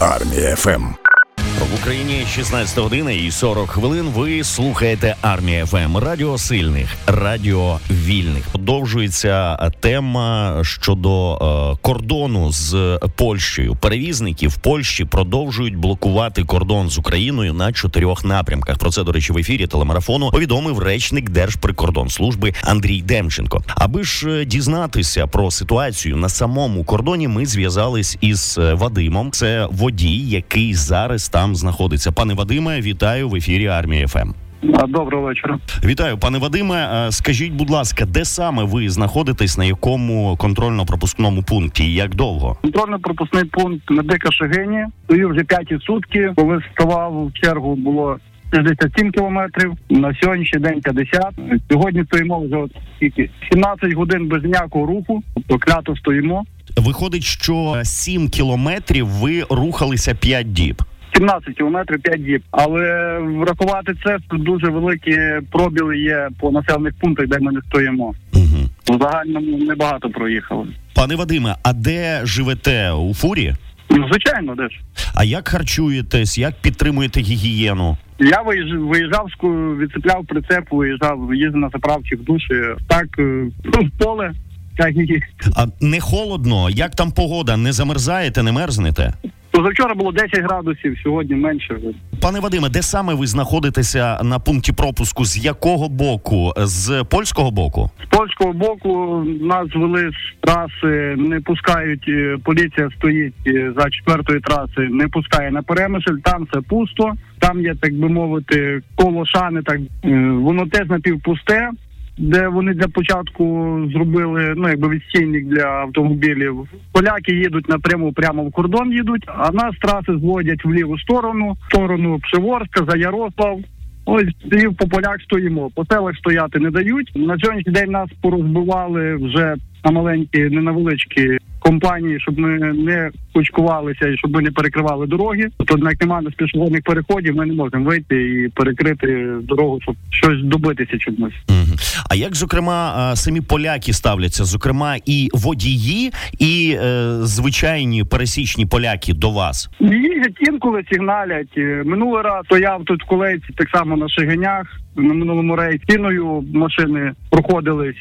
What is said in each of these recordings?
Армія FM. В Україні 16 година і 40 хвилин. Ви слухаєте Армія FM Радіо сильних, радіо вільних. Продовжується тема щодо е, кордону з Польщею. Перевізники в Польщі продовжують блокувати кордон з Україною на чотирьох напрямках. Про це до речі в ефірі телемарафону повідомив речник Держприкордонслужби Андрій Демченко. Аби ж е, дізнатися про ситуацію на самому кордоні, ми зв'язались із е, Вадимом. Це водій, який зараз там знаходиться. Пане Вадиме, вітаю в ефірі Армії FM. Доброго вечора. Вітаю, пане Вадиме. Скажіть, будь ласка, де саме ви знаходитесь, на якому контрольно-пропускному пункті? і Як довго? Контрольно-пропускний пункт на Дика Шегині. Стою вже п'яті сутки. Коли ставав в чергу, було 67 кілометрів. На сьогоднішній день 50. Сьогодні стоїмо вже от скільки 17 годин без ніякого руху. Тобто клято стоїмо. Виходить, що 7 кілометрів ви рухалися 5 діб. 17 кілометрів 5 діб. Але врахувати це дуже великі пробіли є по населених пунктах, де ми не стоїмо. Угу. В загальному небагато проїхали. Пане Вадиме, а де живете у фурі? Ну, звичайно, де ж. А як харчуєтесь, як підтримуєте гігієну? Я виїж- виїжджав, відцепляв прицеп, виїжджав, їздив на заправці в душі. Так, е, ну, в поле. А не холодно? Як там погода? Не замерзаєте, не мерзнете? Позавчора було 10 градусів, сьогодні менше. Пане Вадиме, де саме ви знаходитеся на пункті пропуску? З якого боку? З польського боку? З польського боку нас вели з траси, не пускають. е, Поліція стоїть е, за четвертої траси, не пускає на перемишль. Там все пусто. Там є, так би мовити, коло шани. Так е, воно теж напівпусте. Де вони для початку зробили ну якби відстійник для автомобілів. Поляки їдуть напряму прямо в кордон їдуть, а нас траси зводять в ліву сторону, в сторону Пшеворська, за Ярослав. Ось і по полях стоїмо. По селах стояти не дають. На сьогоднішній день нас порозбивали вже на маленькі, не на величкі компанії, щоб ми не кучкувалися і щоб ми не перекривали дороги. Тобто, як немає пішохідних переходів, ми не можемо вийти і перекрити дорогу, щоб щось добитися чомусь. Мгм. А як, зокрема, самі поляки ставляться, зокрема, і водії, і е, звичайні пересічні поляки до вас? Їздять інколи сигналять. Е, Минулий раз стояв тут в колейці так само на Шегинях. На минулому рейсі стіною машини проходились,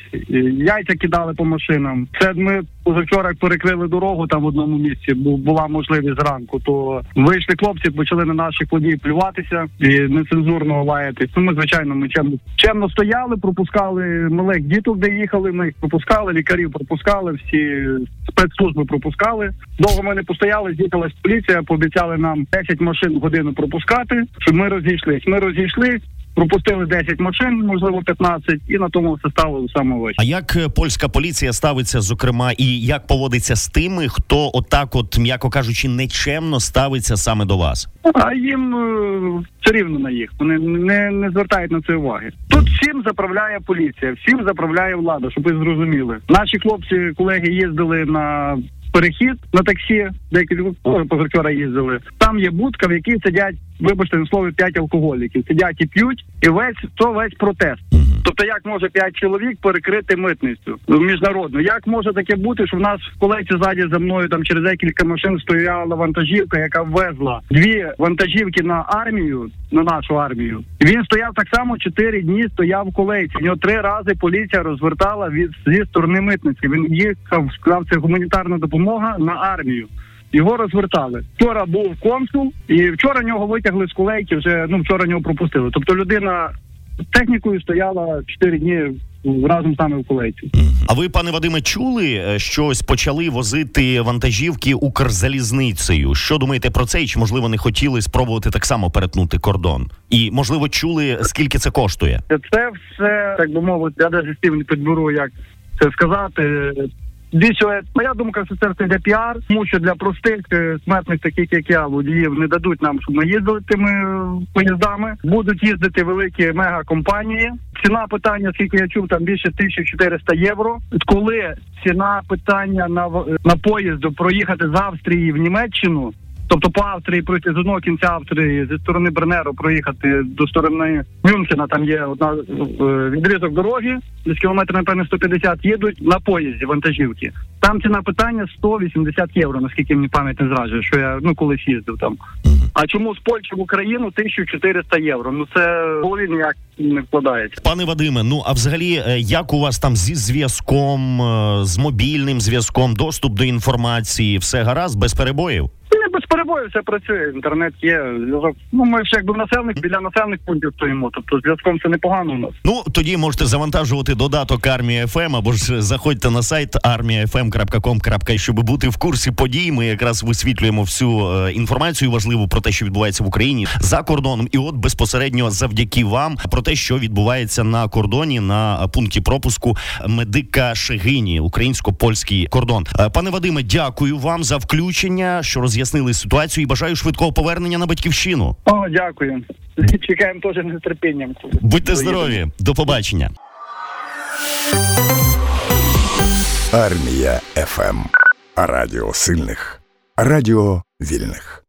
яйця кидали по машинам. Це ми позавчора перекрили дорогу там в одному місці, бу- була можливість зранку. То вийшли хлопці, почали на наших водіїв плюватися і нецензурно лаятись. Ну, ми звичайно ми чемно, чемно стояли, пропускали малих діток, де їхали. Ми їх пропускали, лікарів пропускали, всі спецслужби пропускали. Довго ми не постояли, з'їхалась поліція, пообіцяли нам 10 машин в годину пропускати, щоб ми розійшлись. Ми розійшлись. Пропустили 10 машин, можливо, 15, і на тому все стало до самого. А як е, польська поліція ставиться, зокрема, і як поводиться з тими, хто отак, от м'яко кажучи, нечемно ставиться саме до вас? А їм е, все рівно на їх. Вони не, не звертають на це уваги. Тут всім заправляє поліція, всім заправляє влада, щоб ви зрозуміли. Наші хлопці, колеги, їздили на перехід на таксі, деякі ну, позавчора їздили. Там є будка, в якій сидять, вибачте на слово, п'ять алкоголіків. Сидять і п'ють, і весь то весь протест. Тобто, як може п'ять чоловік перекрити митницю міжнародну? Як може таке бути, що в нас в колеці ззаді за мною там через декілька машин стояла вантажівка, яка ввезла дві вантажівки на армію, на нашу армію. Він стояв так само чотири дні. Стояв в колейці. В нього три рази поліція розвертала від зі сторони митниці. Він їхав, сказав, це гуманітарна допомога на армію. Його розвертали. Вчора був консул, і вчора нього витягли з колейки. Вже ну вчора нього пропустили. Тобто людина з технікою стояла чотири дні разом нами в колейці. А ви, пане Вадиме, чули, е, що ось почали возити вантажівки Укрзалізницею? Що думаєте про це? І чи можливо не хотіли спробувати так само перетнути кордон? І можливо чули, скільки це коштує? Це все так би мовити. Я навіть не підберу, як це сказати. Дійсно, моя думка, що це все для піар, тому що для простих е, смертних, таких як я, водіїв, не дадуть нам, щоб ми їздили тими е, поїздами. Будуть їздити великі мегакомпанії. Ціна питання, скільки я чув, там більше 1400 євро. Коли ціна питання на на поїзду проїхати з Австрії в Німеччину Тобто по Австрії пройти з одного кінця Австрії зі сторони Бреннеру проїхати до сторони Мюнхена. Там є одна е, відрізок дороги, десь кілометр, напевно, 150, їдуть на поїзді вантажівки. Там ціна питання 180 євро, наскільки мені пам'ять не зраджує, що я ну колись їздив там. А чому з Польщі в Україну 1400 євро? Ну це голові ніяк не вкладається. Пане Вадиме, ну а взагалі, е, як у вас там зі зв'язком, е, з мобільним зв'язком, доступ до інформації, все гаразд, без перебоїв? Без перебою все працює. Інтернет є. Ну ми ж якби населених біля населених пунктів стоїмо. Тобто зв'язком це непогано у нас. Ну тоді можете завантажувати додаток Армія ФМ або ж заходьте на сайт armiafm.com.ua, щоб бути в курсі подій. Ми якраз висвітлюємо всю е, інформацію важливу про те, що відбувається в Україні за кордоном, і от безпосередньо завдяки вам про те, що відбувається на кордоні на пункті пропуску медика Шегині, українсько-польський кордон. Е, Пане Вадиме, дякую вам за включення, що роз'яснили ситуацію, і бажаю швидкого повернення на батьківщину. О, дякую. Чекаємо теж з нетерпінням. Будьте здорові, до побачення. Армія ФМ. Радіо сильних. Радіо вільних.